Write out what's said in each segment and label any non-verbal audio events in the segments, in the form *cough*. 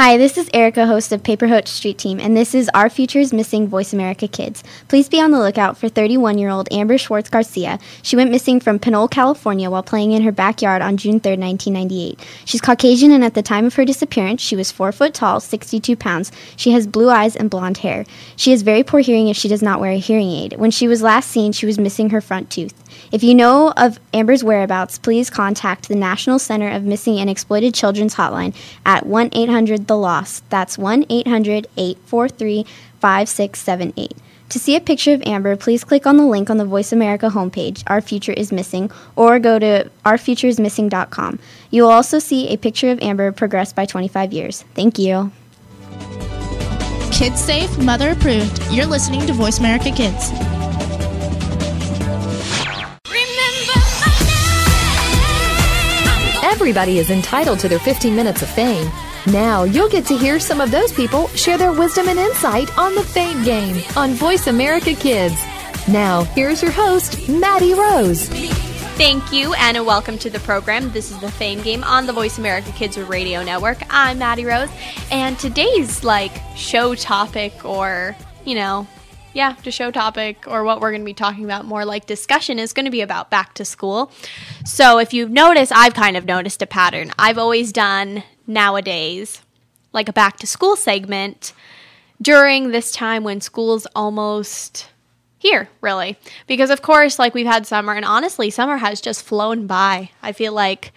Hi, this is Erica, host of Paper Street Team, and this is Our Future's Missing Voice America Kids. Please be on the lookout for 31 year old Amber Schwartz Garcia. She went missing from Pinole, California while playing in her backyard on June 3, 1998. She's Caucasian, and at the time of her disappearance, she was 4 foot tall, 62 pounds. She has blue eyes and blonde hair. She has very poor hearing if she does not wear a hearing aid. When she was last seen, she was missing her front tooth. If you know of Amber's whereabouts, please contact the National Center of Missing and Exploited Children's Hotline at 1 800 The Lost. That's 1 800 843 5678. To see a picture of Amber, please click on the link on the Voice America homepage, Our Future is Missing, or go to ourfutureismissing.com. You will also see a picture of Amber progressed by 25 years. Thank you. Kids safe, mother approved. You're listening to Voice America Kids. Everybody is entitled to their 15 minutes of fame. Now you'll get to hear some of those people share their wisdom and insight on the Fame Game on Voice America Kids. Now, here's your host, Maddie Rose. Thank you, and welcome to the program. This is the Fame Game on the Voice America Kids Radio Network. I'm Maddie Rose, and today's like show topic, or you know, yeah, the show topic, or what we're going to be talking about more like discussion is going to be about back to school. So, if you've noticed, I've kind of noticed a pattern. I've always done nowadays like a back to school segment during this time when school's almost here, really. Because of course, like we've had summer and honestly, summer has just flown by. I feel like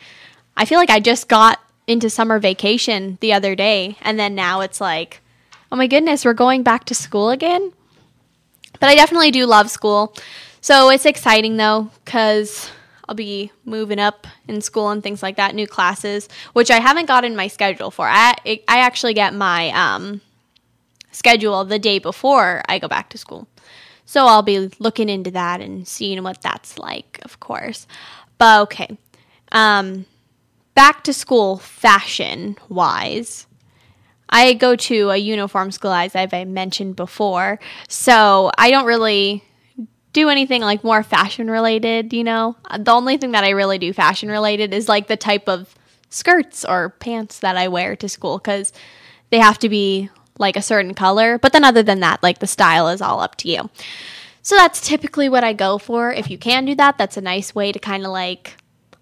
I feel like I just got into summer vacation the other day and then now it's like, "Oh my goodness, we're going back to school again?" But I definitely do love school. So it's exciting though cuz I'll be moving up in school and things like that, new classes, which I haven't gotten in my schedule for. I I actually get my um schedule the day before I go back to school. So I'll be looking into that and seeing what that's like, of course. But okay. Um, back to school fashion wise. I go to a uniform school, as I've mentioned before. So I don't really do anything like more fashion related, you know? Uh, the only thing that I really do fashion related is like the type of skirts or pants that I wear to school because they have to be like a certain color. But then, other than that, like the style is all up to you. So that's typically what I go for. If you can do that, that's a nice way to kind of like,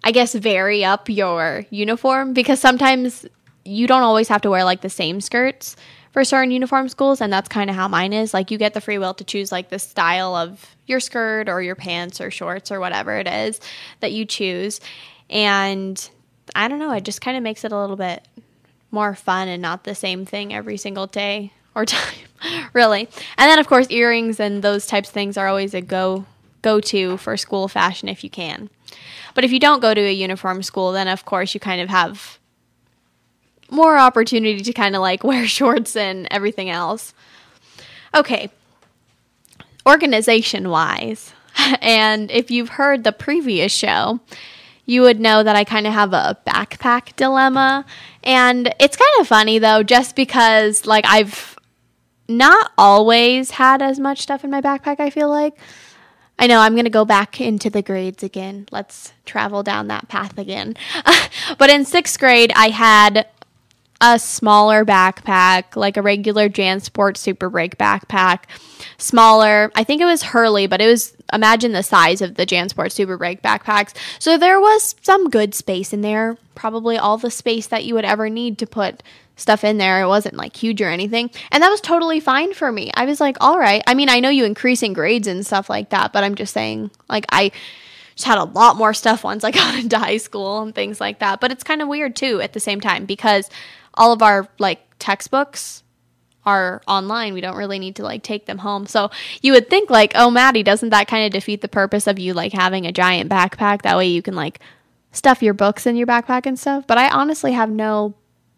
I guess, vary up your uniform because sometimes you don't always have to wear like the same skirts for certain uniform schools. And that's kind of how mine is. Like, you get the free will to choose like the style of your skirt or your pants or shorts or whatever it is that you choose. And I don't know, it just kind of makes it a little bit more fun and not the same thing every single day *laughs* or time, really. And then of course earrings and those types of things are always a go go to for school fashion if you can. But if you don't go to a uniform school, then of course you kind of have more opportunity to kind of like *laughs* wear shorts and everything else. Okay. Organization wise, *laughs* and if you've heard the previous show, you would know that I kind of have a backpack dilemma. And it's kind of funny though, just because like I've not always had as much stuff in my backpack, I feel like. I know I'm going to go back into the grades again. Let's travel down that path again. *laughs* but in sixth grade, I had a smaller backpack, like a regular JanSport Super Break backpack. Smaller. I think it was Hurley, but it was imagine the size of the JanSport Super Break backpacks. So there was some good space in there. Probably all the space that you would ever need to put stuff in there. It wasn't like huge or anything. And that was totally fine for me. I was like, all right. I mean, I know you increase in grades and stuff like that, but I'm just saying, like, I just had a lot more stuff once I got *laughs* into high school and things like that. But it's kind of weird too at the same time because all of our like textbooks are online. We don't really need to like take them home. So you would think like, oh, Maddie, doesn't that kind of defeat the purpose of you like having a giant backpack? That way you can like stuff your books in your backpack and stuff. But I honestly have no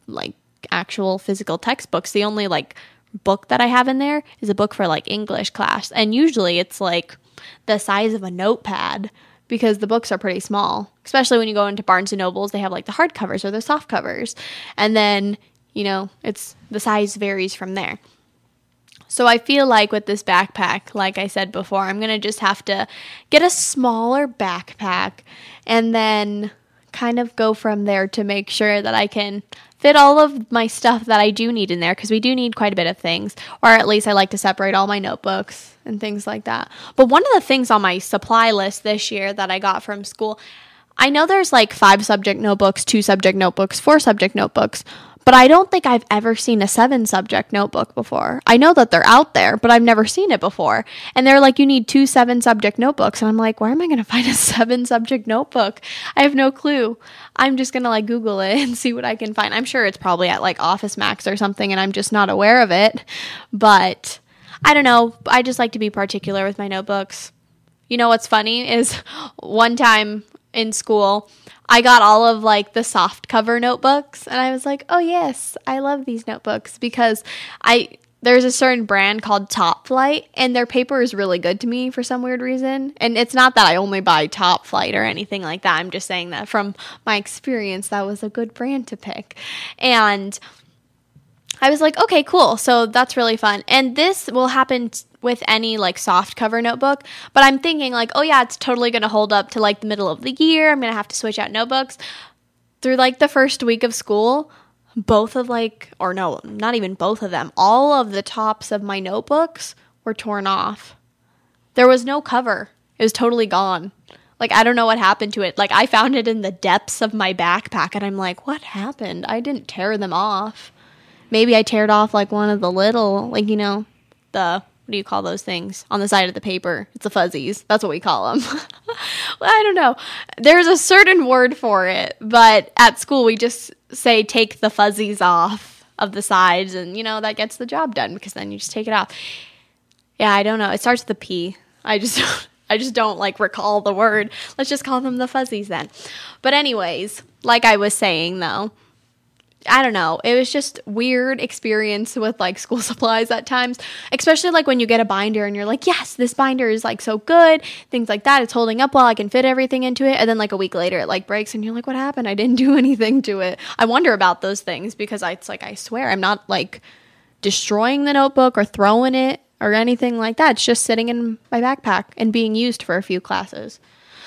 like actual physical textbooks. The only like book that I have in there is a book for like English class. And usually it's like the size of a notepad because the books are pretty small. Especially when you go into Barnes and Nobles, they have like the hardcovers or the soft covers. And then, you know, it's the size varies from there. So I feel like with this backpack, like I said before, I'm going to just have to get a smaller backpack and then kind of go from there to make sure that I can fit all of my stuff that I do need in there because we do need quite a bit of things, or at least I like to separate all my notebooks and things like that. But one of the things on my supply list this year that I got from school, I know there's like five subject notebooks, two subject notebooks, four subject notebooks, but I don't think I've ever seen a seven subject notebook before. I know that they're out there, but I've never seen it before. And they're like, you need two seven subject notebooks. And I'm like, where am I going *laughs* to find a seven subject notebook? I have no clue. I'm just going to like Google it *laughs* and see what I can find. I'm sure it's probably at like Office Max or something, and I'm just not aware of it. But I don't know. I just like to be particular with my notebooks. You know what's funny is *laughs* one time in school, I got all of like the soft cover notebooks and I was like, "Oh yes, I love these notebooks because I there's a certain brand called Top Flight and their paper is really good to me for some weird reason. And it's not that I only buy Top Flight or anything like that. I'm just saying that from my experience that was a good brand to pick. And I was like, okay, cool. So that's really fun. And this will happen t- with any like soft cover notebook. But I'm thinking, like, oh, yeah, it's totally going to hold up to like the middle of the year. I'm going to have to switch out notebooks. Through like the first week of school, both of like, or no, not even both of them, all of the tops of my notebooks were torn off. There was no cover, it was totally gone. Like, I don't know what happened to it. Like, I found it in the depths of my backpack, and I'm like, what happened? I didn't tear them off maybe I teared off like one of the little, like, you know, the, what do you call those things on the side of the paper? It's the fuzzies. That's what we call them. *laughs* well, I don't know. There's a certain word for it, but at school we just say take the fuzzies off of the sides and, you know, that gets the job done because then you just take it off. Yeah, I don't know. It starts with a P. I just *laughs* I just don't like recall the word. Let's just call them the fuzzies then. But anyways, like I was saying though, I don't know. It was just weird experience with like school *laughs* supplies at times, especially like when you get a binder and you're like, "Yes, this binder is like so good." Things like that. It's holding up well. I can fit everything into it. And then like a week later it like breaks and you're like, "What happened? I didn't *laughs* do anything to it." I wonder about those things because I, it's like I swear I'm not like destroying the notebook or throwing it or anything like that. It's just sitting in my backpack and being used for a few classes.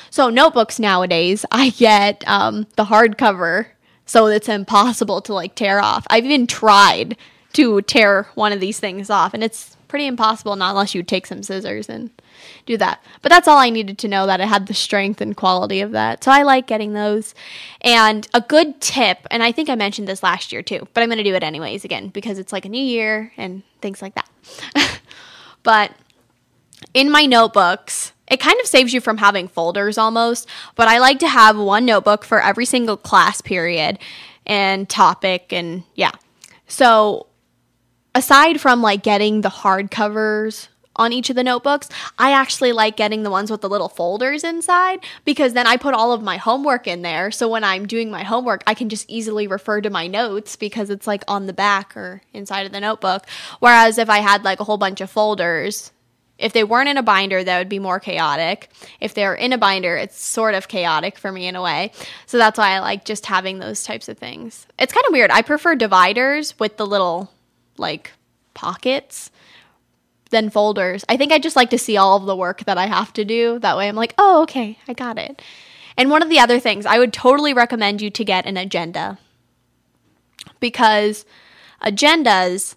So notebooks nowadays, I get um, the hardcover so it's impossible to like tear off. I've even tried to tear one of these things off, and it's pretty impossible not unless you take some scissors and do that. But that's all I needed to know that it had the strength and quality of that. So I like getting those. And a good tip, and I think I mentioned this last year too, but I'm going to do it anyways again because it's like a new year and things like that. *laughs* but in my notebooks, it kind of saves you from having folders almost, but I like to have one notebook for every single class period and topic and yeah. So aside from like getting the hard covers on each of the notebooks, I actually like getting the ones with the little folders inside because then I put all of my homework in there. So when I'm doing my homework, I can just easily refer to my notes because it's like on the back or inside of the notebook. Whereas if I had like a whole bunch of folders, if they weren't in a binder, that would be more chaotic. If they're in a binder, it's sort of chaotic for me in a way. So that's why I like just having those types of things. It's kind of weird. I prefer dividers with the little like pockets than folders. I think I just like to see all of the work that I have to do. That way I'm like, oh, okay, I got it. And one of the other things, I would totally recommend you to get an agenda because agendas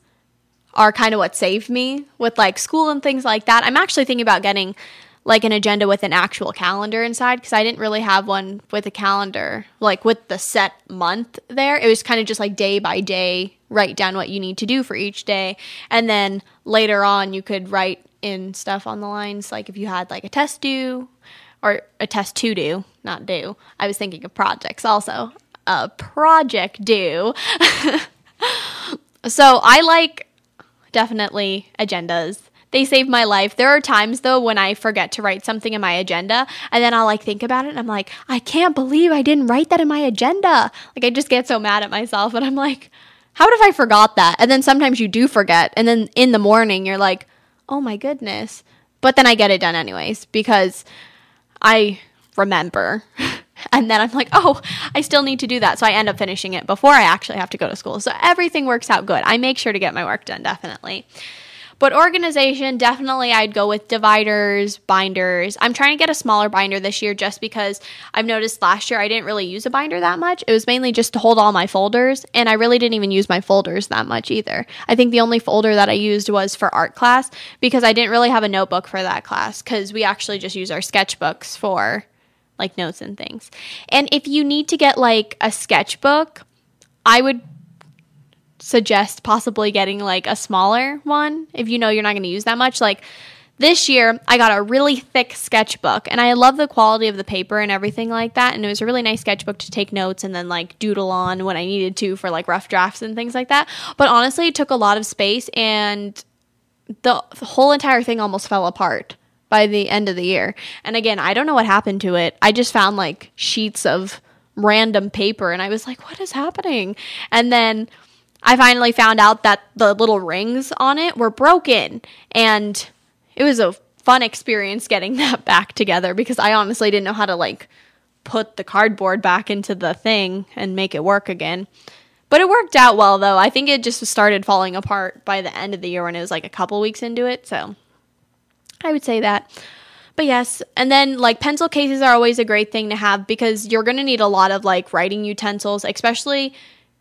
are kind of what saved me with like school and things like that. I'm actually thinking about getting like an agenda with an actual calendar inside because I didn't really have one with a calendar, like with the set month there. It was kind of just like day by day, write down what you need to do for each day. And then later on, you could write in stuff on the lines, like if you had like a test due or a test to do, not due. I was thinking of projects also. A project due. *laughs* so I like definitely agendas. They save my life. There are times though when I forget to write something in my agenda and then I'll like think about it and I'm like, I can't believe I didn't write that in my agenda. Like I just get so mad at myself and I'm like, how would have I forgot that? And then sometimes you do forget and then in the morning you're like, oh my goodness. But then I get it done anyways because I remember. *laughs* and then I'm like, oh, I still need to do that. So I end up finishing it before I actually have to go to school. So everything works out good. I make sure to get my work done, definitely. But organization, definitely I'd go with dividers, binders. I'm trying to get a smaller binder this year just because I've noticed last year I didn't really use a binder that much. It was mainly just to hold all my folders, and I really didn't even use my folders that much either. I think the only folder that I used was for art class because I didn't really have a notebook for that class because we actually just use our sketchbooks for like notes and things. And if you need to get like a sketchbook, I would suggest possibly getting like a smaller one if you know you're not going to use that much. Like this year, I got a really thick sketchbook and I love the quality of the paper and everything like that. And it was a really nice sketchbook to take notes and then like doodle on when I needed to for like rough drafts and things like that. But honestly, it took a lot of space and the, whole entire thing almost fell apart by the end of the year. And again, I don't know what happened to it. I just found like sheets of random paper and I was like, what is happening? And then I finally found out that the little rings on it were broken. And it was a fun experience getting *laughs* that back together because I honestly didn't know how to like put the cardboard back into the thing and make it work again. But it worked out well though. I think it just started falling apart by the end of the year when it was like a couple weeks into it. So I would say that. But yes, and then like pencil cases are always a great thing to have because you're going to need a lot of like writing utensils, especially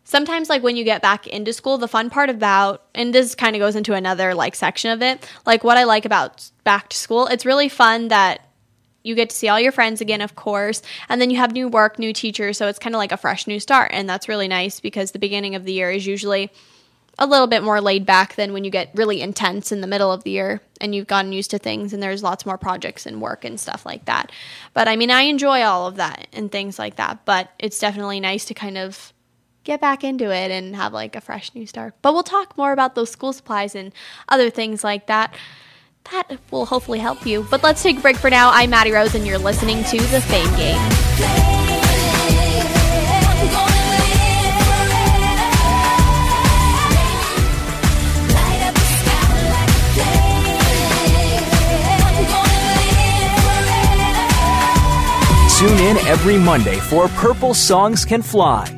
sometimes like when you get back into school the fun part about and this kind of goes into another like section of it like what i like about back to school it's really fun that you get to see all your friends again of course and then you have new work new teachers so it's kind of like a fresh new start and that's really nice because the beginning of the year is usually a little bit more laid back than when you get really intense in the middle of the year and you've gotten used to things and there's lots more projects and work and stuff like that. But I mean, I enjoy all of that and things like that, but it's definitely nice to kind of get back into it and have like a fresh new start. But we'll talk more about those school supplies and other things like that. That will hopefully help you. But let's take a break for now. I'm Maddie Rose and you're listening to The Fame Game. Tune in every Monday for Purple Songs Can Fly.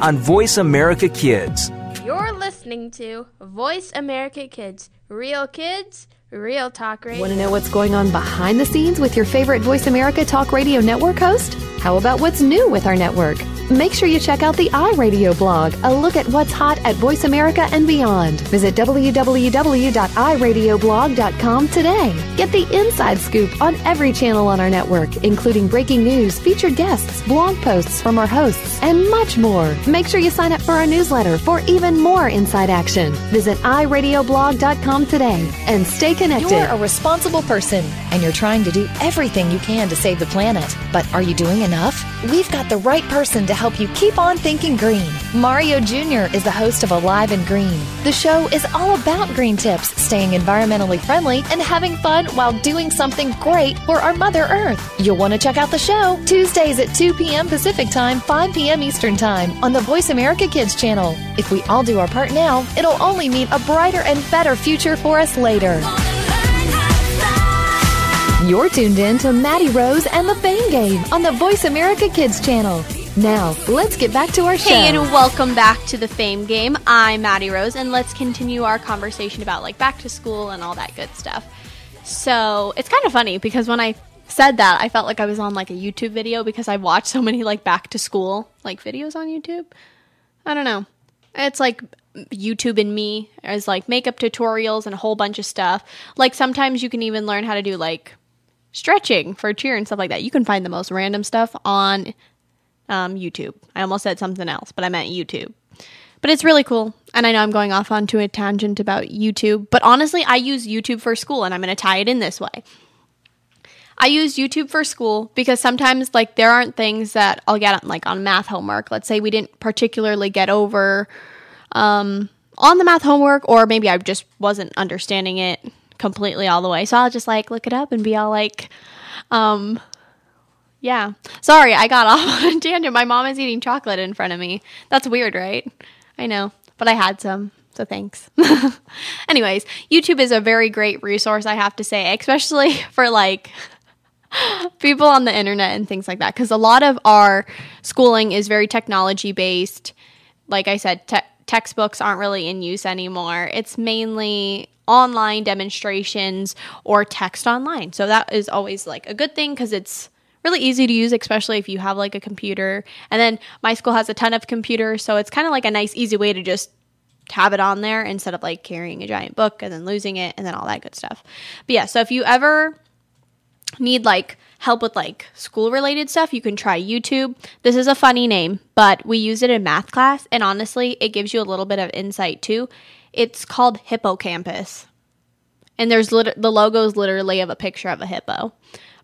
on Voice America Kids. You're listening to Voice America Kids. Real kids, real talk radio. Want to know what's going on behind the scenes with your favorite Voice America Talk Radio Network host? How about what's new with our network? Make sure you check out the iRadio blog, a look at what's hot at Voice America and beyond. Visit www.iradioblog.com today. Get the inside scoop on every channel on our network, including breaking news, featured guests, blog posts from our hosts, and much more. Make sure you sign up for our newsletter for even more inside action. Visit iradioblog.com today and stay connected. You're a responsible person and you're trying to do everything you can to save the planet. But are you doing enough? We've got the right person to help you keep on thinking green. Mario Jr. is the host of Alive and Green. The show is all about green tips, staying environmentally friendly, and having fun while doing something great for our Mother Earth. You'll want to check out the show Tuesdays at 2 p.m. Pacific Time, 5 p.m. Eastern Time on the Voice America Kids channel. If we all do our part now, it'll only mean a brighter and better future for us later. You're tuned in to Maddie Rose and the Fame Game on the Voice America Kids channel. Now, let's get back to our show. Hey, and welcome back to the Fame Game. I'm Maddie Rose, and let's continue our conversation about like back to school and all that good stuff. So it's kind of funny because when I said that, I felt like I was on like a YouTube video because I watched so many like back to school like videos on YouTube. I don't know. It's like YouTube and me as like makeup tutorials and a whole bunch of stuff. Like sometimes you can even learn how to do like stretching for cheer and stuff like that. You can find the most random stuff on um, YouTube. I almost said something else, but I meant YouTube. But it's really cool. And I know I'm going off onto a tangent about YouTube, but honestly, I use YouTube for school and I'm going to tie it in this way. I use YouTube for school because sometimes like there aren't things that I'll get on like on math homework. Let's say we didn't particularly get over um, on the math homework, or maybe I just wasn't understanding it completely all the way. So I'll just like look it up and be all like, um, yeah. Sorry, I got *laughs* off on a tangent. My mom is eating chocolate in front of me. That's weird, right? I know, but I had some. So thanks. *laughs* Anyways, YouTube is a very great resource, I have to say, especially *laughs* for like people on the internet and things like that. Because a lot of our schooling is very technology based. Like I said, te- textbooks aren't really in use anymore. It's mainly online demonstrations or text online. So that is always like a good thing because it's really easy to use, especially if you have like a computer. And then my school has a ton of computers, so it's kind of like a nice, easy way to just have it on there instead of like carrying a giant book and then losing it and then all that good stuff. But yeah, so if you ever need like help with like school related stuff, you can try YouTube. This is a funny name, but we use it in math class and honestly, it gives you a little bit of insight too. It's called Hippocampus. And there's lit- the logo is literally of a picture of a hippo.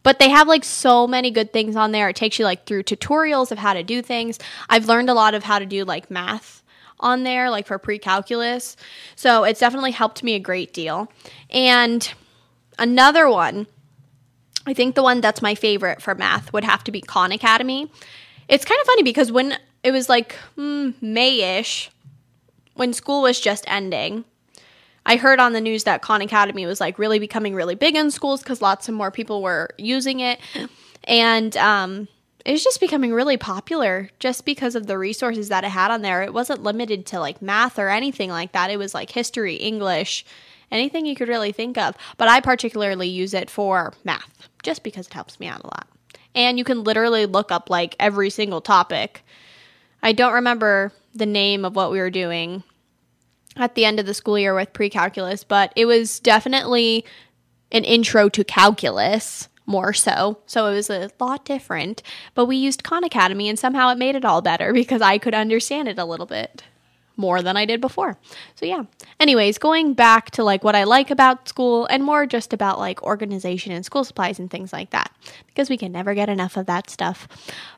But they have like so many good things on there. It takes you like through tutorials of how to do things. I've learned a lot of how to do like math on there, like for pre calculus. So it's definitely helped me a great deal. And another one, I think the one that's my favorite for math would have to be Khan Academy. It's kind of funny because when it was like mm, May ish, when school was just ending, I heard on the news that Khan Academy was like really becoming really big in schools because lots of more people were using it. And um, it was just becoming really popular just because of the resources that it had on there. It wasn't limited to like math or anything like that, it was like history, English, anything you could really think of. But I particularly use it for math just because it helps me out a lot. And you can literally look up like every single topic. I don't remember the name of what we were doing at the end of the school year with pre calculus, but it was definitely an intro to calculus more so. So it was a lot different. But we used Khan Academy and somehow it made it all better *laughs* because I could understand it a little bit more than I did before. So yeah. Anyways, going back to like what I like about school and more just about like organization and school supplies and things like that because we can never get enough of that stuff.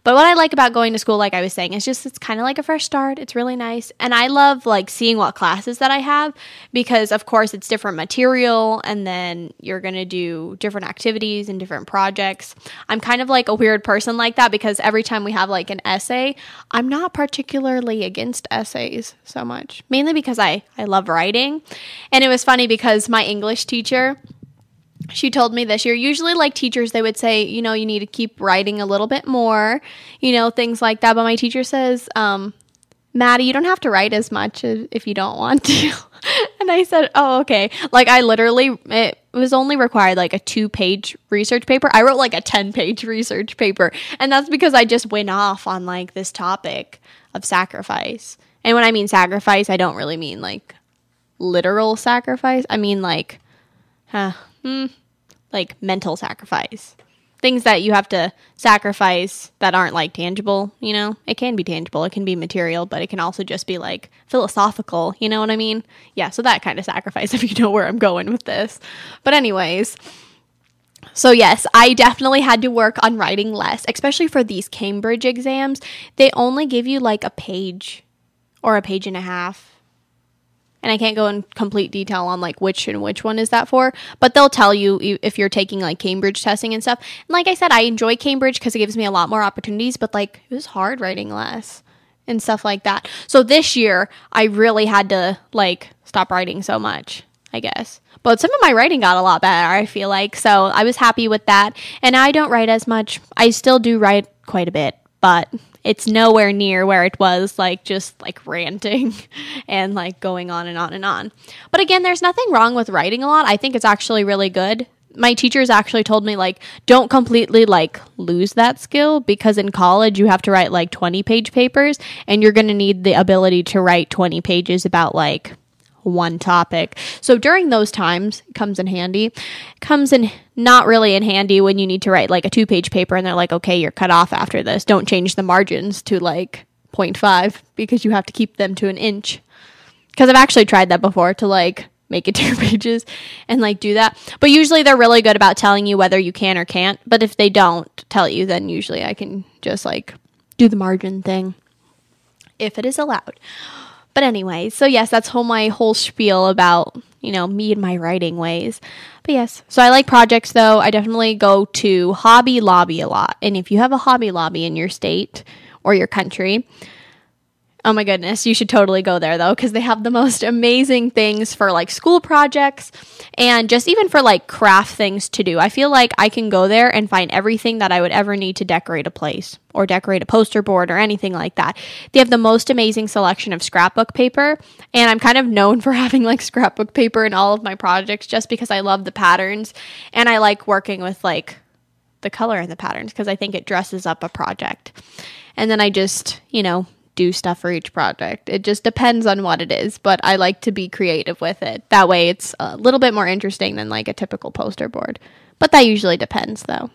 But what I like about going to school like I was saying is just it's kind of like a fresh start. It's really nice. And I love like seeing what classes that I have because of course it's different material and then you're going to do different activities and different projects. I'm kind of like a weird person like that because every time we have like an essay, I'm not particularly against essays so much. Mainly because I I love writing. And it was funny because my English teacher she told me this year usually like teachers they would say you know you need to keep writing a little bit more you know things like that. But my teacher says um, maddie you don't have to write as much if you don't want to. *laughs* And i said oh okay. Like i literally it was only required like a two page research paper. I wrote like a 10 page research paper. And that's because i just went off on like this topic of sacrifice. And when i mean sacrifice i don't really mean like literal sacrifice. I mean like huh, hmm, like mental sacrifice. Things that you have to sacrifice that aren't like tangible, you know? It can be tangible, it can be material, but it can also just be like philosophical, you know what I mean? Yeah, so that kind of sacrifice, *laughs* if you know where I'm going with this. But, anyways, so, yes, I definitely had to work on writing less, especially for these Cambridge exams. They only give you like a page or a page and a half and I can't go in complete detail on like which and which one is that for, but they'll tell you if you're taking like Cambridge testing and stuff. And like I said, I enjoy Cambridge because it gives me a lot more opportunities, but like it was hard writing less and stuff like that. So this year, I really had to like stop writing so much, I guess. But some of my writing got a lot better, I feel like. So I was happy with that. And I don't write as much. I still do write quite a bit, but it's nowhere near where it was like just like ranting *laughs* and like going on and on and on. But again, there's nothing wrong with writing a lot. I think it's actually really good. My teachers actually told me like don't completely like lose that skill because in college you have to write like 20 page papers and you're going to need the ability to write 20 pages about like one topic. So during those times, comes in handy. Comes in not really in handy when you need to write like a two page paper and they're like, okay, you're cut off after this. Don't change the margins to like 0.5 because you have to keep them to an inch. Because I've actually tried that before to like make it *laughs* two pages and like do that. But usually they're really good about telling you whether you can or can't. But if they don't tell you, then usually I can just like do the margin thing if it is allowed. But anyway, so yes, that's whole my whole spiel about, you you know, me and my writing ways. But yes, so I like projects though. I definitely go to Hobby Lobby a lot. And if you have a Hobby Lobby in your state or your country, Oh my goodness, you should totally go there though, because they have the most amazing things for like school projects and just even for like craft things to do. I feel like I can go there and find everything that I would ever need to decorate a place or decorate a poster board or anything like that. They have the most amazing selection of scrapbook paper, and I'm kind of known *laughs* for having like scrapbook paper in all of my projects just because I love the patterns and I like working with like the color and the patterns because I think it dresses up a project. And then I just, you know, do stuff for each project. It just depends on what it is, but I like to be creative with it. That way it's a little bit more interesting than like a typical poster board. But that usually depends though,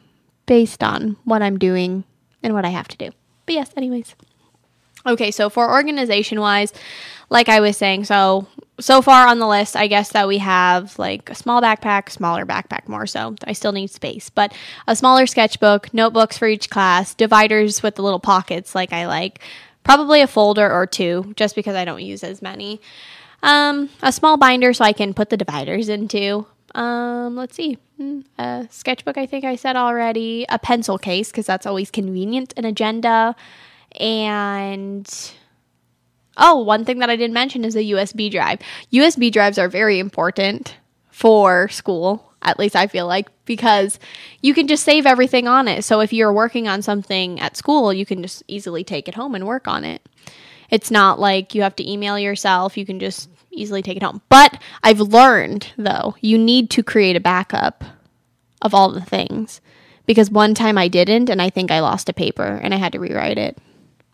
based on what I'm doing and what I have to do. But yes, anyways. Okay, so for organization wise, like I was saying, so so far on the list, I guess that we have like a small backpack, smaller backpack more so. I still need space, but a smaller sketchbook, notebooks for each class, dividers with the little pockets like I like, probably a folder or two, just because I don't use as many. Um, a small binder so I can put the dividers into. Um, let's see, hmm, a sketchbook. I think I said already. A pencil case because that's always convenient. An agenda, and oh, one thing that I didn't mention is a USB drive. USB drives are very important for school at least I feel like, because you can just save everything on it. So if you're working on something at school, you can just easily take it home and work on it. It's not like you have to email yourself, you can just easily take it home. But I've learned, though, you need to create a backup of all the things because one time I didn't, and I think I lost a paper and I had to rewrite it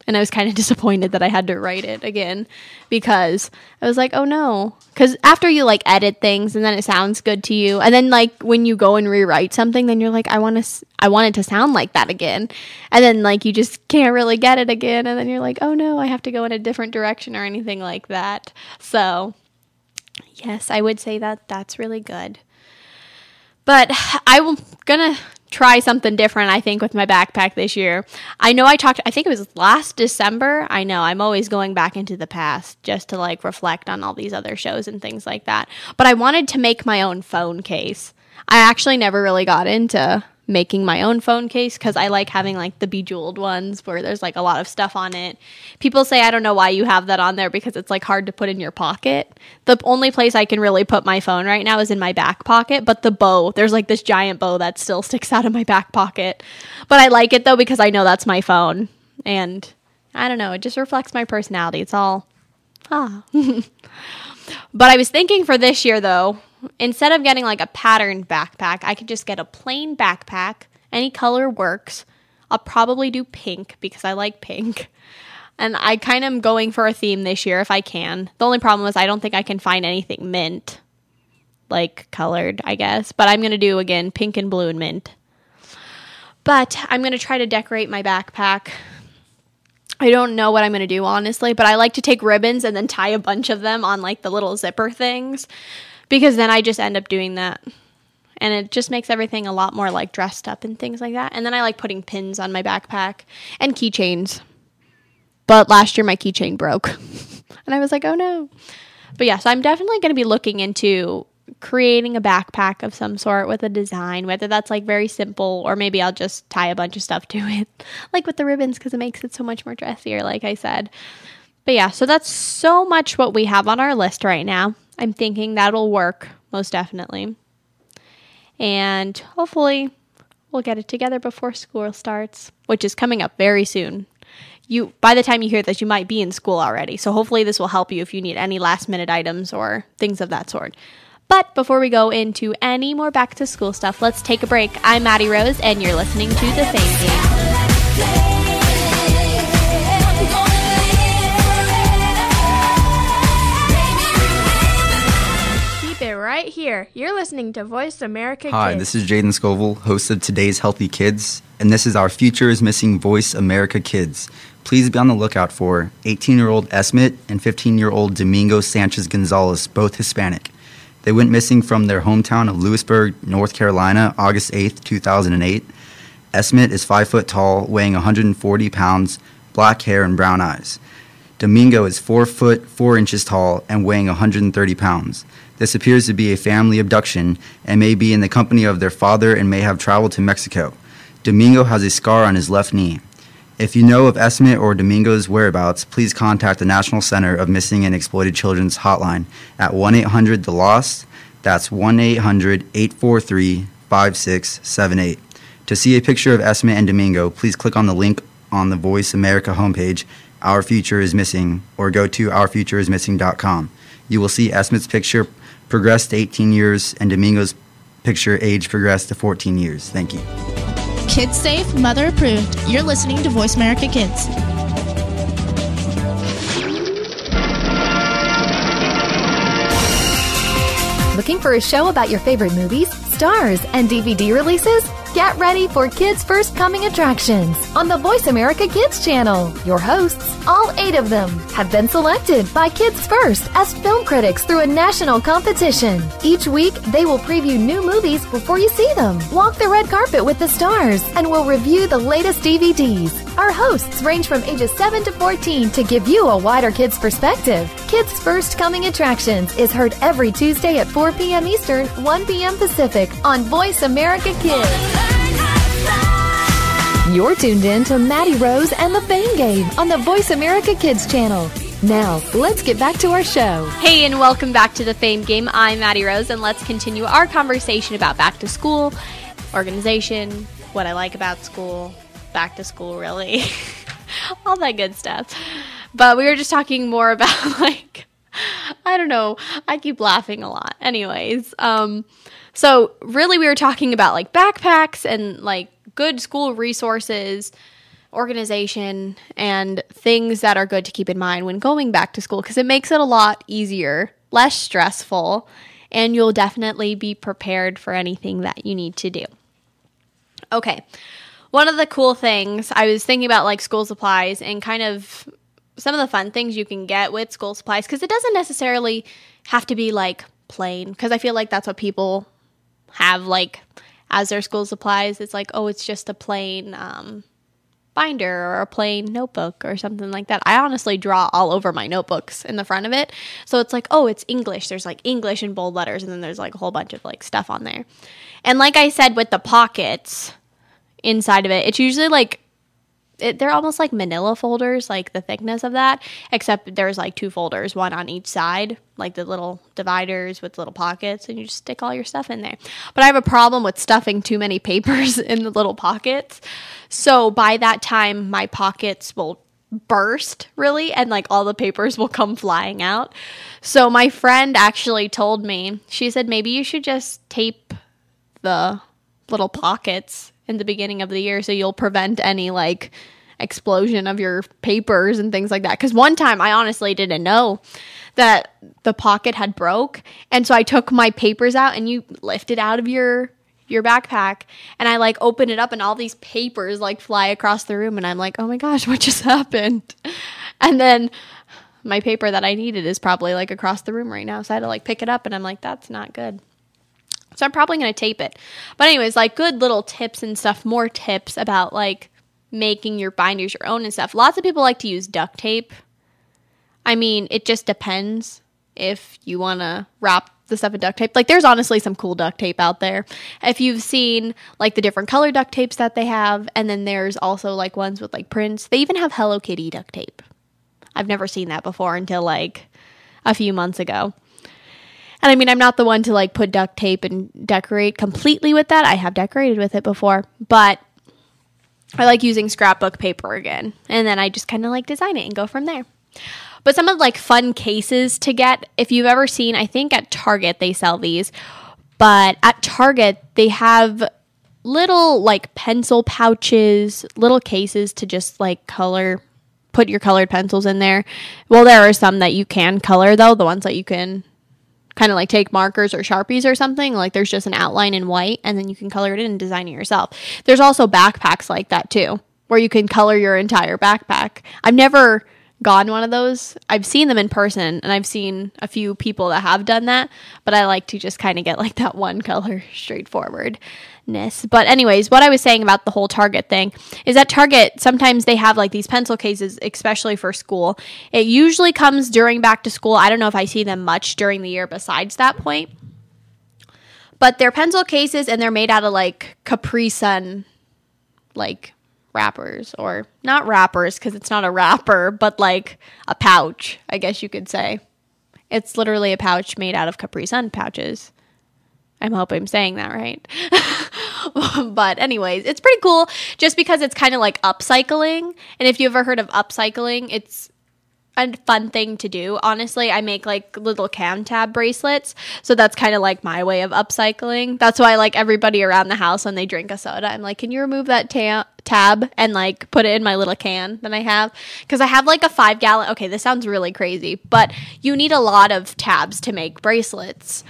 and I was kind of *laughs* disappointed that I had to write it again because I was like, oh no. Because after you like edit things and then it sounds good to you, and then like when you go and rewrite something, then you're like, I want to, I want it to sound like that again, and then like you just can't really get it again, and then you're like, oh no, I have to go in a different direction or anything like that. So, yes, I would say that that's really good. But *sighs* I'm gonna try something different, I think, with my backpack this year. I know I talked, I think it was last December. I know I'm always going back into the past just to like reflect on all these other shows and things like that. But I wanted to make my own phone case. I actually never really got into making my own phone case because I like having like the bejeweled ones where there's like a lot of stuff on it. People say I don't know why you have that on there because it's like hard to put in your pocket. The only place I can really put my phone right now is in my back pocket, but the bow, there's like this giant bow that still *laughs* sticks out of my back pocket. But I like it though because I know that's my phone and I don't know, it just reflects my personality. It's all ah. *laughs* but I was thinking for this year though, instead of getting like a patterned backpack, I could just get a plain backpack. Any color works. I'll probably do pink because I like pink. And I kind of am going for a theme this year if I can. The only problem is I don't think I can find anything mint, like colored, I guess. But I'm going to do again pink and blue and mint. But I'm going to try to decorate my backpack. I don't know what I'm going to do, honestly, but I like to take ribbons and then tie a bunch of them on like the little zipper things because then I just end up doing that. And it just makes everything a lot more like dressed up and things like that. And then I like putting pins on my backpack and keychains. But last year my keychain broke. *laughs* and I was like, oh no. But yes, yeah, so I'm definitely going to be looking into creating a backpack of some sort with a design, whether that's like very simple or maybe I'll just tie a bunch of stuff *laughs* to it, like with the ribbons, because it makes it so much more dressier, like I said. But yeah, so that's so much what we have on our list right now. I'm thinking that'll work most definitely. And hopefully we'll get it together before school starts, which is coming up very soon. You by the time you hear this, you might be in school already. So hopefully this will help you if you need any last minute items or things of that sort. But before we go into any more back to school stuff, let's take a break. I'm Maddie Rose and you're listening to The Fame Game. Keep it right here. You're listening to Voice America Hi, Kids. this is Jaden Scoville, host of today's Healthy Kids, and this is our Future is Missing Voice America Kids. Please be on the lookout for 18 year old Esmit and 15 year old Domingo Sanchez Gonzalez, both Hispanic. They went missing from their hometown of Louisburg, North Carolina, August 8, 2008. Esmit is 5 foot tall, weighing 140 pounds, black hair, and brown eyes. Domingo is 4 foot 4 inches tall and weighing 130 pounds. This appears to be a family abduction and may be in the company of their father and may have traveled to Mexico. Domingo has a scar on his left knee. If you know of Esmit or Domingo's whereabouts, please contact the National Center of Missing and Exploited Children's hotline at 1 800 The Lost. That's 1 800 843 5678. To see a picture of Esmit and Domingo, please click on the link on the Voice America homepage, Our Future is Missing, or go to OurFutureIsMissing.com. You will see Esmit's picture progress to 18 years and Domingo's picture age progress to 14 years. Thank you. Kids safe, mother approved. You're listening to Voice America Kids. Looking for a show about your favorite movies, stars, and DVD releases? Get ready for Kids First Coming Attractions on the Voice America Kids channel. Your hosts, all eight of them, have been selected by Kids First as film critics through a national competition. Each week, they will preview new movies before you see them, walk the red carpet with the stars, and will review the latest DVDs. Our hosts range from ages 7 to 14 to give you a wider kids perspective. Kids First Coming Attractions is heard every Tuesday at 4 p.m. Eastern, 1 p.m. Pacific on Voice America Kids. You're tuned in to Maddie Rose and the Fame Game on the Voice America Kids channel. Now, let's get back to our show. Hey, and welcome back to the Fame Game. I'm Maddie Rose, and let's continue our conversation about back to school, organization, what I like about school, back to school, really, *laughs* all that good stuff. But we were just talking more *laughs* about, like, I don't know, I keep laughing a lot. Anyways, um, so really we were talking about like backpacks and like good school resources, organization, and things that are good to keep in mind when going back to school because it makes it a lot easier, less stressful, and you'll definitely be prepared for anything that you need to do. Okay. One of the cool things I was thinking about like school supplies and kind of some of the fun things you can get with school supplies because it doesn't necessarily have to be like plain because I feel like that's what people have like as their school supplies. It's like, oh, it's just a plain um, binder or a plain notebook or something like that. I honestly draw all over my notebooks in the front of it. So it's like, oh, it's English. There's like English in bold letters, and then there's like a whole bunch of like stuff on there. And like I said, with the pockets inside of it, it's usually like it, they're almost like manila folders, like the thickness of that, except there's like two folders, one on each side, like the little dividers with little pockets, and you just stick all your stuff in there. But I have a problem with stuffing too many papers *laughs* in the little pockets. So by that time, my pockets will burst really and like all the papers will come flying out. So my friend actually told me, she said maybe you should just tape the little pockets in the beginning of the year so you'll prevent any like explosion of your papers and things like that cuz one time I honestly didn't know that the pocket had broke and so I took my papers out and you lift it out of your your backpack and I like open it up and all these papers like fly across the room and I'm like, "Oh my gosh, what just *laughs* happened?" And then my paper that I needed is probably like across the room right now. So I had to like pick it up and I'm like, "That's not good." So I'm probably going to tape it. But anyways, like good little tips and stuff, more tips about like making your binders your own and stuff. Lots of people like to use duct tape. I mean, it just depends if you want to wrap the stuff in duct tape. Like there's honestly some cool duct tape out there. If you've seen like the different color duct tapes that they have and then there's also like ones with like prints. They even have Hello Kitty duct tape. I've never seen that before until like a few months ago. And I mean, I'm not the one to like put duct tape and decorate completely with that. I have decorated with it before, but I like using scrapbook paper again. And then I just kind of like design it and go from there. But some of like fun cases to get, if you've ever seen, I think at Target they sell these, but at Target they have little like pencil pouches, little cases to just like color, put your colored pencils in there. Well, there are some that you can color though, the ones that you can kind of like take markers or sharpies or something like there's just an outline in white and then you can color it in and design it yourself. There's also backpacks like that too where you can color your entire backpack. I've never gotten one of those. I've seen them in person and I've seen a few people that have done that, but I like to just kind of get like that one *laughs* color But anyways, what I was saying about the whole Target thing is that Target sometimes they have like these pencil cases especially for school. It usually comes during back to school. I don't know if I see them much during the year besides that point. But they're pencil cases and they're made out of like Capri Sun like wrappers or not wrappers because it's not a wrapper, but like a pouch, I guess you could say. It's literally a pouch made out of Capri Sun pouches. I'm hoping I'm saying that right. *laughs* but anyways, it's pretty cool just because it's kind of like upcycling. And if you've ever heard of upcycling, it's a fun thing to do. Honestly, I make like little cam tab bracelets. So that's kind of like my way of upcycling. That's why like everybody around the house when they drink a soda, I'm like, "Can you remove that ta- tab and like put it in my little can that I have?" Cuz I have like a 5 gallon. Okay, this sounds really crazy, but you need a lot of tabs to make bracelets.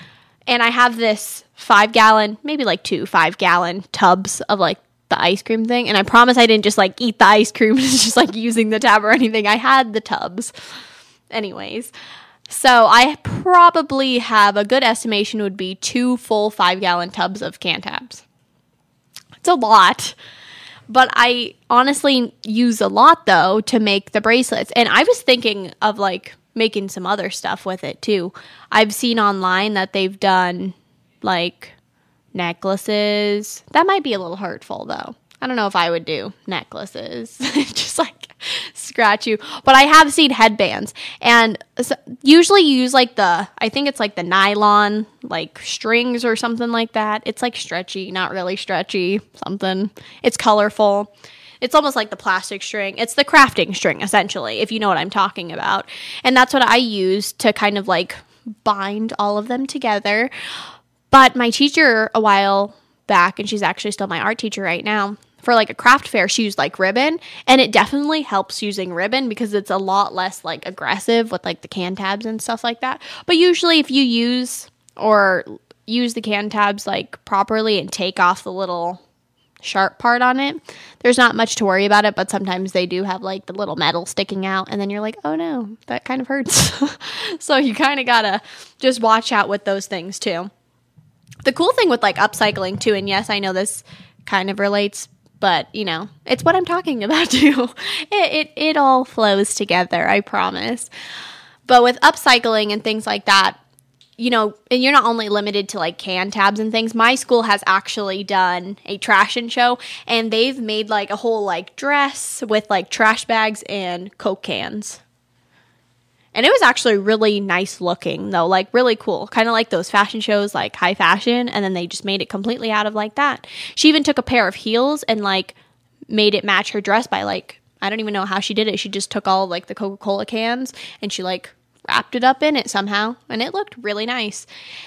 And I have this 5 gallon, maybe like 2 5 gallon tubs of like the ice cream thing. And I promise I didn't just like eat the ice cream, *laughs* just like using the tab or anything. I had the tubs. Anyways, so I probably have a good estimation would be two full five gallon tubs of can tabs. It's a lot. But I honestly use a lot though to make the bracelets. And I was thinking of like making some other stuff with it too. I've seen online that they've done like necklaces. That might be a little hurtful though. I don't know if I would do necklaces. *laughs* Just like scratch you. But I have seen headbands. And so usually you use like the, I think it's like the nylon, like strings or something like that. It's like stretchy, not really stretchy, something. It's colorful. It's almost like the plastic string. It's the crafting string, essentially, if you know what I'm talking about. And that's what I use to kind of like bind all of them together. But my teacher a while back, and she's actually still my art teacher right now, for like a craft fair, she used like ribbon, and it definitely helps using ribbon because it's a lot less like aggressive with like the can tabs and stuff like that. But usually, if you use or use the can tabs like properly and take off the little sharp part on it, there's not much to worry about it. But sometimes they do have like the little metal sticking out, and then you're like, oh no, that kind of hurts. *laughs* so you kind of gotta just watch out with those things too the cool thing with like upcycling too, and yes, I know this kind of relates, but you know, it's what I'm talking *laughs* about too. It, it, it all flows together, I promise. But with upcycling and things like that, you know, and you're not only limited to like can tabs and things. My school has actually done a trash and show, and they've made like a whole like dress with like trash bags and Coke cans. And it was actually really nice looking, though, like really cool. Kind of like those fashion shows, like high fashion, and then they just made it completely out of like that. She even took a pair of heels and like made it match her dress by like, I don't even know how she did it. She just took all like the Coca Cola cans and she like wrapped it up in it somehow, and it looked really nice.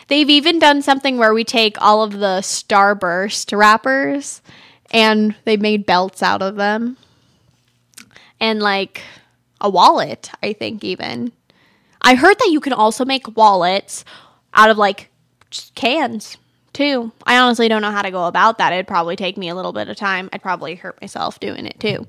They've even done something where we take all of the Starburst wrappers and they made belts out of them. And like a wallet, I think, even. I heard that you can also make wallets out of like cans too. I honestly don't know how to go about that. It'd probably take me a little bit of time. I'd probably hurt myself doing it too.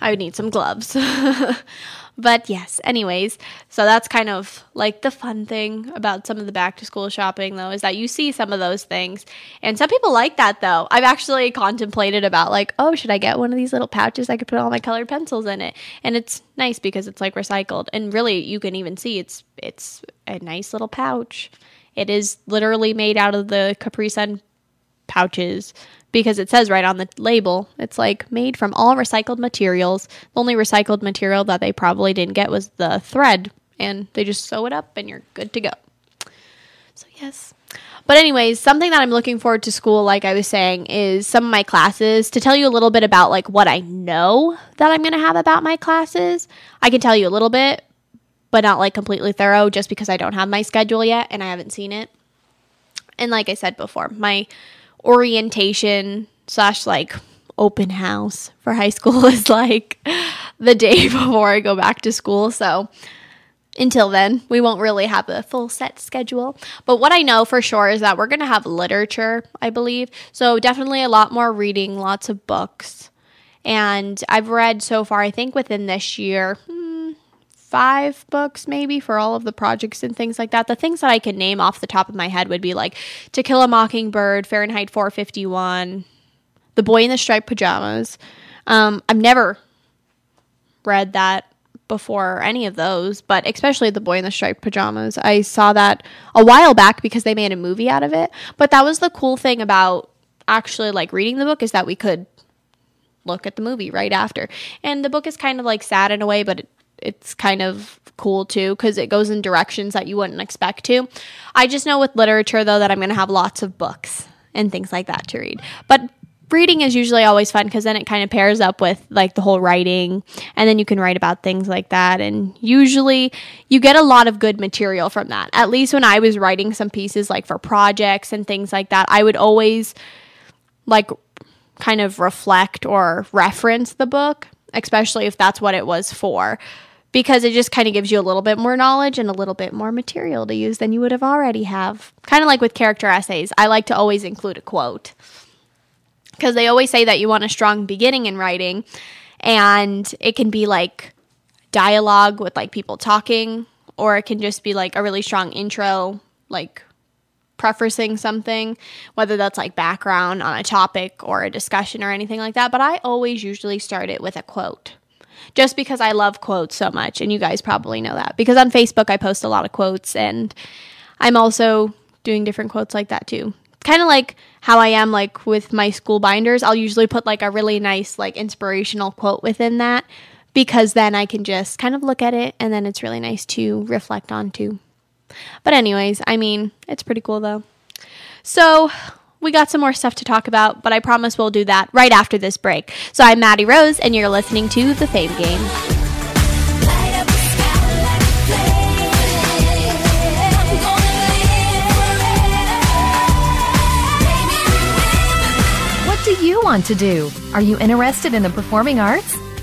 I would need some gloves. *laughs* But yes, anyways, so that's kind of like the fun thing about some of the back to school shopping though is that you see some of those things. And some people like that though. I've actually contemplated about like, oh, should I get one of these little pouches I could put all my colored pencils in it? And it's nice because it's like recycled. And really you can even see it's it's a nice little pouch. It is literally made out of the Capri Sun pouches because it says right on the label, it's like made from all recycled materials. The only recycled material that they probably didn't get was the thread, and they just sew it up and you're good to go. So, yes. But, anyways, something that I'm looking forward to school, like I was saying, is some of my classes. To tell you a little bit about like what I know that I'm going to have about my classes, I can tell you a little bit, but not like completely thorough just because I don't have my schedule yet and I haven't seen it. And like I said before, my orientation slash like open house for high school *laughs* is like the day *laughs* before I go back to school. So until then, we won't really have a full set schedule. But what I know for sure is that we're going to have literature, I believe. So definitely a lot more reading, lots of books. And I've read so far, I think within this year, hmm, five books maybe for all of the projects and things like that. The things that I can name off the top of my head would be like To Kill a Mockingbird, Fahrenheit 451, The Boy in the Striped Pajamas. Um, I've never read that before any of those, but especially The Boy in the Striped Pajamas. I saw that a while back because they made a movie out of it. But that was the cool thing about actually like reading the book is that we could look at the movie right after. And the book is kind of like sad in a way, but it, it's kind of cool too because it goes in directions that you wouldn't expect to. I just know with literature though that I'm going to have lots of books and things like that to read. But reading is usually always fun because then it kind of pairs up with like the whole writing and then you can write about things like that and usually you get a lot of good material from that at least when i was writing some pieces like for projects and things like that i would always like kind of reflect or reference the book especially if that's what it was for because it just kind of gives you a little bit more knowledge and a little bit more material to use than you would have already have. Kind of like with character essays, I like to always include a quote because they always say that you want a strong beginning in writing and it can be like dialogue with like people talking or it can just be like a really strong intro like prefacing something whether that's like background on a topic or a discussion or anything like that but i always usually start it with a quote just because I love quotes so much. And you guys probably know that because on Facebook, I post a lot of quotes and I'm also doing different quotes like that too. Kind of like how I am like with my school binders. I'll usually put like a really nice, like inspirational quote within that because then I can just kind of look at it and then it's really nice to reflect on too. But, anyways, I mean, it's pretty cool though. So, we got some more stuff to talk about, but I promise we'll do that right after this break. So I'm Maddie Rose, and you're listening to The Fame Game. What do you want to do? Are you interested in the performing arts?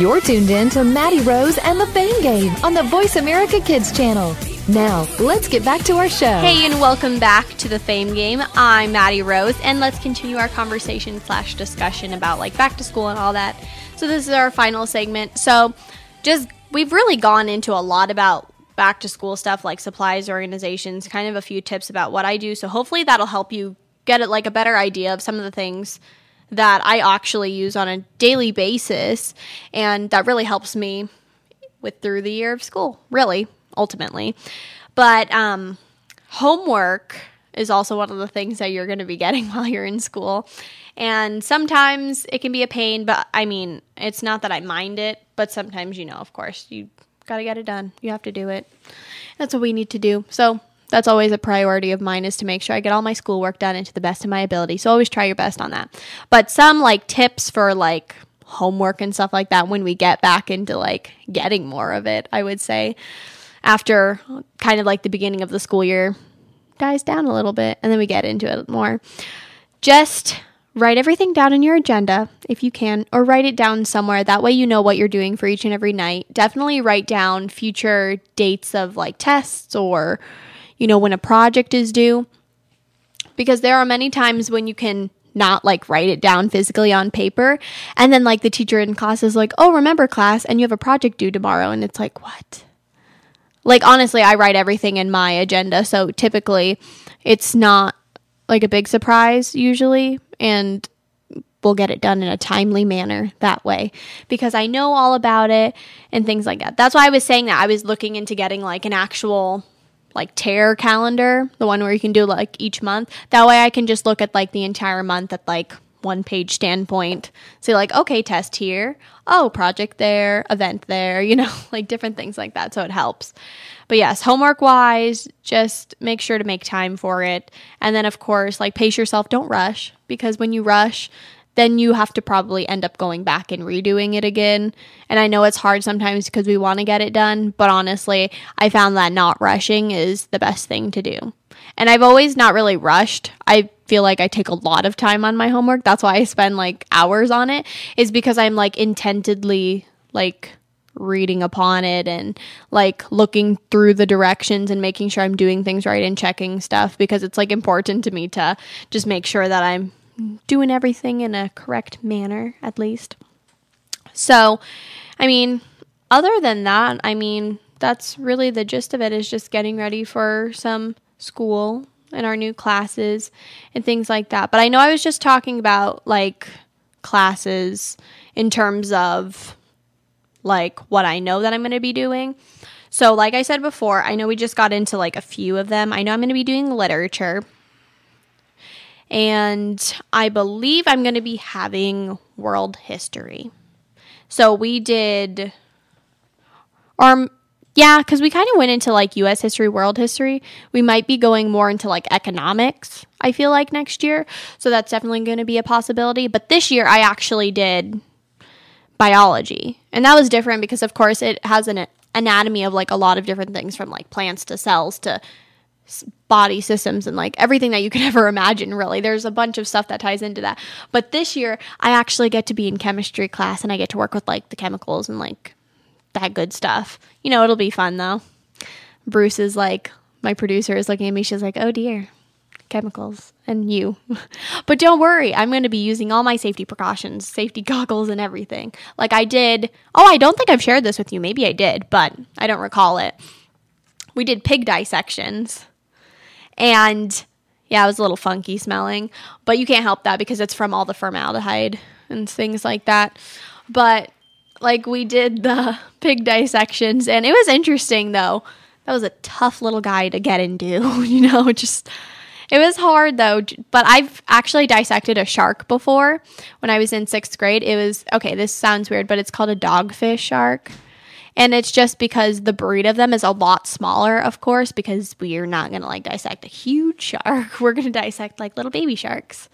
You're tuned in to Maddie Rose and the Fame Game on the Voice America Kids channel. Now, let's get back to our show. Hey, and welcome back to the Fame Game. I'm Maddie Rose, and let's continue our conversation slash discussion about like back to school and all that. So this is our final segment. So, just we've really gone into a lot about back to school stuff like supplies, organizations, kind of a few tips about what I do. So hopefully that'll help you get it like a better idea of some of the things that I actually use on a daily basis, and that really helps me with through the year of school. Really, ultimately, but um, homework is also one of the things that you're going to be getting *laughs* while you're in school. And sometimes it can be a pain, but I mean, it's not that I mind it, but sometimes, you know, of course, you got to get it done. You have to do it. That's what we need to do. So that's always a priority of mine is to make sure I get all my schoolwork done and to the best of my ability. So always try your best on that. But some like tips for like homework and stuff like that when we get back into like getting more of it, I would say after kind of like the beginning of the school year dies down a little bit and then we get into it more. Just write everything down in your agenda if you can, or write it down somewhere. That way you know what you're doing for each and every night. Definitely write down future dates of like tests or you know, when a project is due. Because there are many times when you can not like write it down physically on paper. And then like the teacher in class is like, oh, remember class, and you have a project due tomorrow. And it's like, what? like honestly, I write everything in my agenda, so typically it's not like a big surprise usually and we'll get it done in a timely manner that way because I know all about it and things like that. That's why I was saying that I was looking into getting like an actual like tear calendar, the one where you can do like each month. That way I can just look at like the entire month at like one page standpoint. Say like, okay, test here. Oh, project there, event there, *laughs* you know, like different things like that. So it helps. But yes, homework wise, just make sure to make time for it. And then of course, like pace yourself, don't rush because when you rush, then you have to probably end up going back and redoing it again. And I know it's hard sometimes because we want to get it done, but honestly, I found that not rushing is the best thing to do. And I've always not really rushed. I feel like I take a lot of time on my homework. That's why I spend like hours on it, is because I'm like intentedly like reading upon it and like looking through the directions and making sure I'm doing things right and checking stuff because it's like important to me to just make sure that I'm doing everything in a correct manner, at least. So, I mean, other than that, I mean, that's really the gist of it is just getting ready for some school and our new classes and things like that. But I know I was just talking about like classes in terms of like what I know that I'm going to be doing. So, like I said before, I know we just got into like a few of them. I know I'm going to be doing literature and I believe I'm going to be having world history. So we did, or yeah, because we kind of went into like US history, world history. We might be going more into like economics, I feel like next year. So that's definitely going to be a possibility. But this year I actually did biology. And that was different because, of course, it has an anatomy of like a lot of different things from like plants to cells to body systems and like everything that you could *laughs* ever imagine really. There's a bunch of stuff that ties into that. But this year i actually get to be in chemistry class and i get to work with like the chemicals and like that good stuff. You know it'll be fun though. Bruce is like my producer is looking at me. She's like oh dear chemicals and you. *laughs* But don't worry i'm going to be using all my safety precautions safety *laughs* goggles and everything. Like i did oh i don't think i've shared this with you. Maybe i did but i don't recall it. We did pig dissections and yeah, it was a little funky smelling, but you can't help that because it's from all the formaldehyde and things like that. But like we did the *laughs* pig dissections and it was interesting though. That was a tough little guy to get into, *laughs* you know, just it was hard though, but I've actually dissected a shark before when I was in 6th grade. It was okay, this sounds weird, but it's called a dogfish shark. And it's just because the breed of them is a lot smaller, of course, because we're not going to like dissect a huge shark. *laughs* We're going to dissect like little baby sharks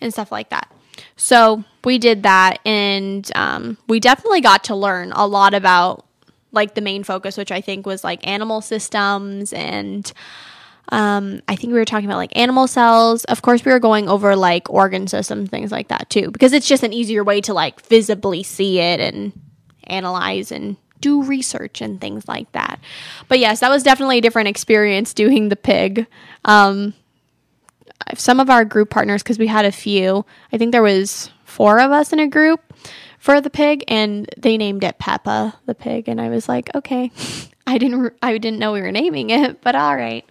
and stuff like that. So we did that, and um, we definitely got to learn a lot about like the main focus, which I think was like animal systems and. Um, I think we were talking about like animal cells. Of course, we were going over like organ systems, things like that too, because it's just an easier way to like visibly see it and analyze and do research and things like that. But yes, that was definitely a different experience doing the pig. Um, some of our group partners, because we had a few, I think there was four of us in a group for the pig, and they named it Peppa the pig, and I was like, okay, *laughs* I didn't, I didn't know we were naming it, *laughs* but all right.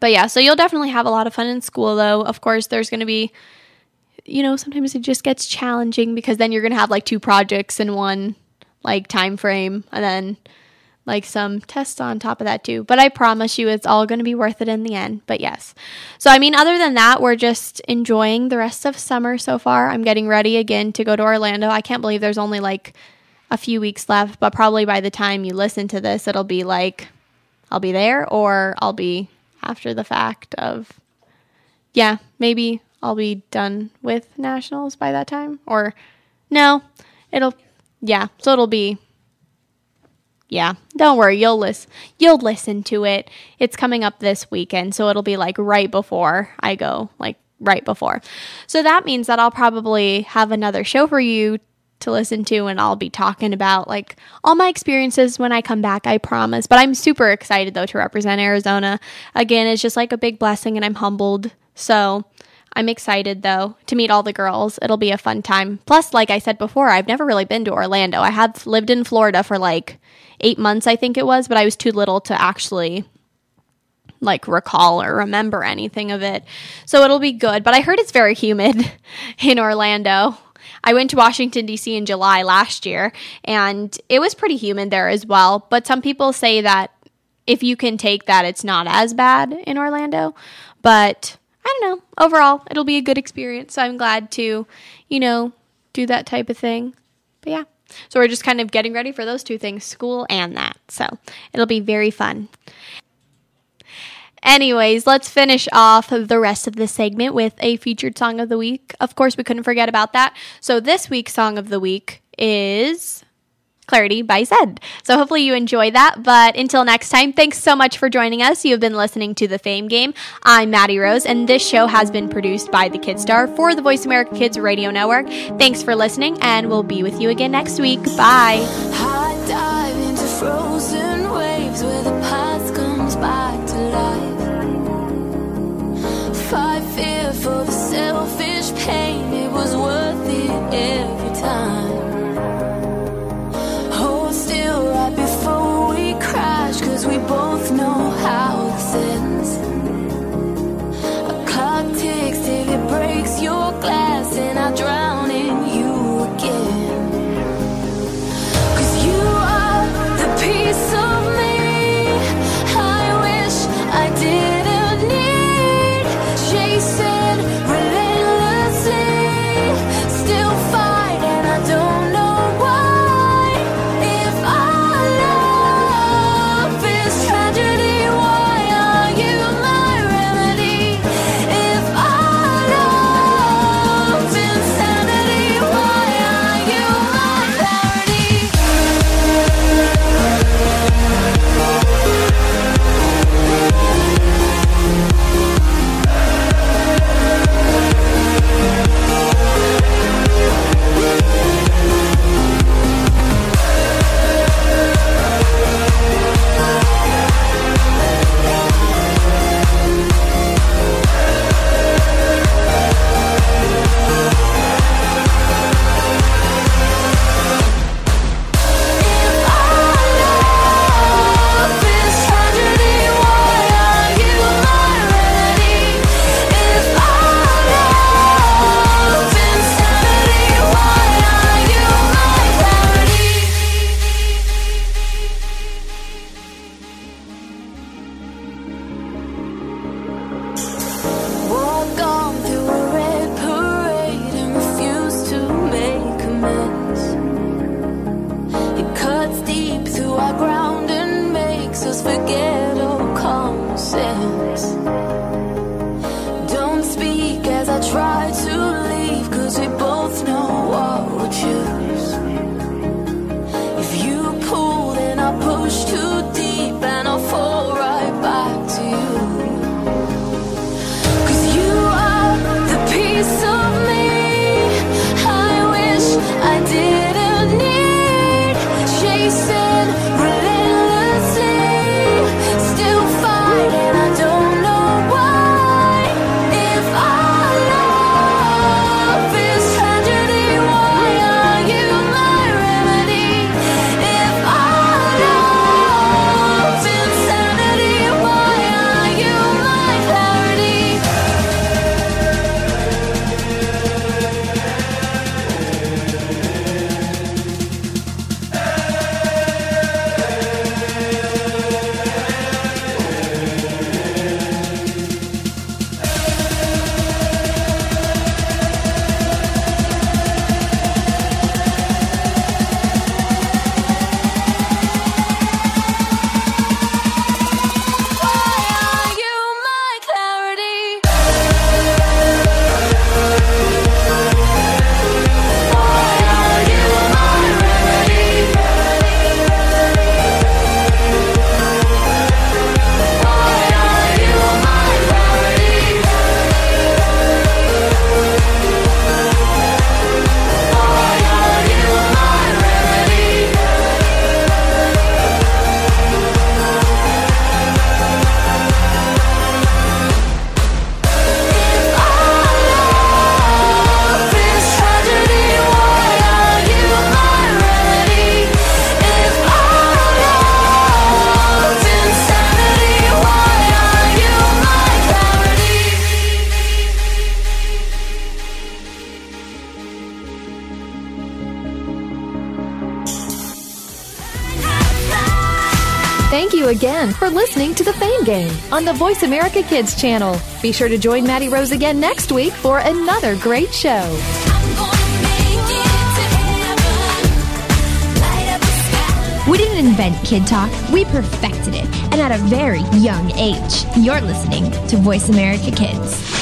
But yeah, so you'll definitely have a lot of fun in school, though. Of course, there's going to be, you know, sometimes it just gets challenging because then you're going to have like two projects in one like time frame and then like some tests on top of that too. But I promise you it's all going to be worth it in the end. But yes. So I mean other than that, we're just enjoying the rest of summer so far. I'm getting ready again to go to Orlando. I can't believe there's only like a few weeks left, but probably by the time you listen to this, it'll be like I'll be there or I'll be after the fact of yeah, maybe I'll be done with nationals by that time or no, it'll yeah, so it'll be yeah, don't worry, you'll listen you'll listen to it. It's coming up this weekend, so it'll be like right before I go, like right before. So that means that I'll probably have another show for you to listen to and I'll be talking about like all my experiences when I come back, I promise. But I'm super excited though to represent Arizona. Again, it's just like a big blessing and I'm humbled. So, I'm excited though to meet all the girls. It'll be a fun time. Plus, like I said before, I've never really been to Orlando. I have lived in Florida for like eight months, I think it was, but I was too little to actually like recall or remember anything of it. So it'll be good. But I heard it's very humid *laughs* in Orlando. I went to Washington, D.C. in July last year, and it was pretty humid there as well. But some people say that if you can take that, it's not as bad in Orlando. But I don't know. Overall, it'll be a good experience. So I'm glad to, you know, do that type of thing. But yeah. So we're just kind of getting ready for those two things school and that. So it'll be very fun. Anyways, let's finish off the rest of this segment with a featured song of the week. Of course, we couldn't forget about that. So this week's song of the week is Clarity by Zedd. So hopefully you enjoy that. But until next time, thanks so much for joining us. You have been listening to The Fame Game. I'm Maddie Rose, and this show has been produced by the Kidstar for the Voice America Kids Radio Network. Thanks for listening, and we'll be with you again next week. Bye. Dive into frozen waves where the past comes back to life. Fear for the selfish pain, it was worth it on the Voice America Kids channel. Be sure to join Maddie Rose again next week for another great show. We didn't invent Kid Talk, we perfected it, and at a very young age. You're listening to Voice America Kids.